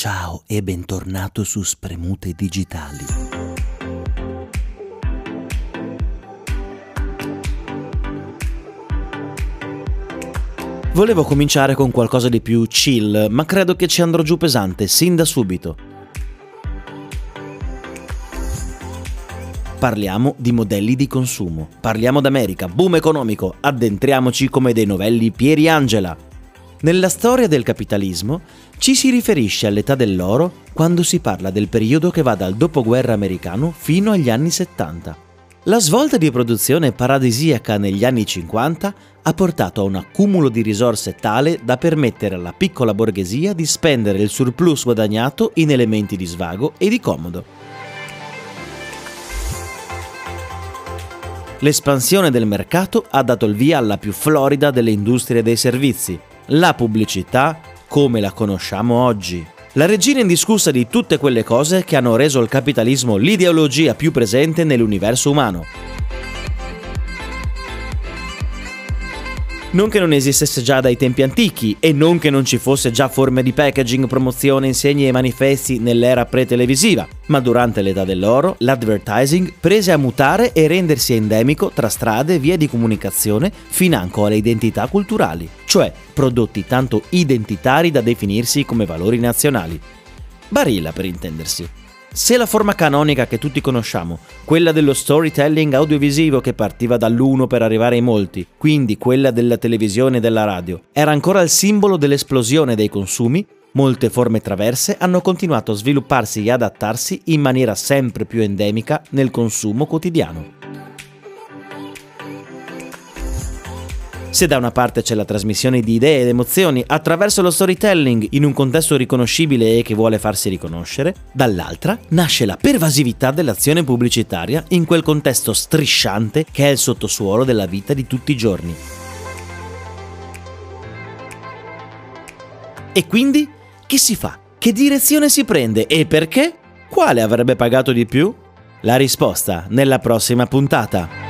Ciao e bentornato su Spremute Digitali. Volevo cominciare con qualcosa di più chill, ma credo che ci andrò giù pesante sin da subito. Parliamo di modelli di consumo, parliamo d'America, boom economico, addentriamoci come dei novelli Pieri Angela. Nella storia del capitalismo ci si riferisce all'età dell'oro quando si parla del periodo che va dal dopoguerra americano fino agli anni 70. La svolta di produzione paradisiaca negli anni 50 ha portato a un accumulo di risorse tale da permettere alla piccola borghesia di spendere il surplus guadagnato in elementi di svago e di comodo. L'espansione del mercato ha dato il via alla più florida delle industrie dei servizi, la pubblicità come la conosciamo oggi. La regina indiscussa di tutte quelle cose che hanno reso il capitalismo l'ideologia più presente nell'universo umano. Non che non esistesse già dai tempi antichi e non che non ci fosse già forme di packaging, promozione, insegne e manifesti nell'era pre-televisiva, ma durante l'età dell'oro l'advertising prese a mutare e rendersi endemico tra strade, vie di comunicazione, financo alle identità culturali, cioè prodotti tanto identitari da definirsi come valori nazionali. Barilla per intendersi. Se la forma canonica che tutti conosciamo, quella dello storytelling audiovisivo che partiva dall'uno per arrivare ai molti, quindi quella della televisione e della radio, era ancora il simbolo dell'esplosione dei consumi, molte forme traverse hanno continuato a svilupparsi e adattarsi in maniera sempre più endemica nel consumo quotidiano. Se da una parte c'è la trasmissione di idee ed emozioni attraverso lo storytelling in un contesto riconoscibile e che vuole farsi riconoscere, dall'altra nasce la pervasività dell'azione pubblicitaria in quel contesto strisciante che è il sottosuolo della vita di tutti i giorni. E quindi che si fa? Che direzione si prende e perché? Quale avrebbe pagato di più? La risposta nella prossima puntata.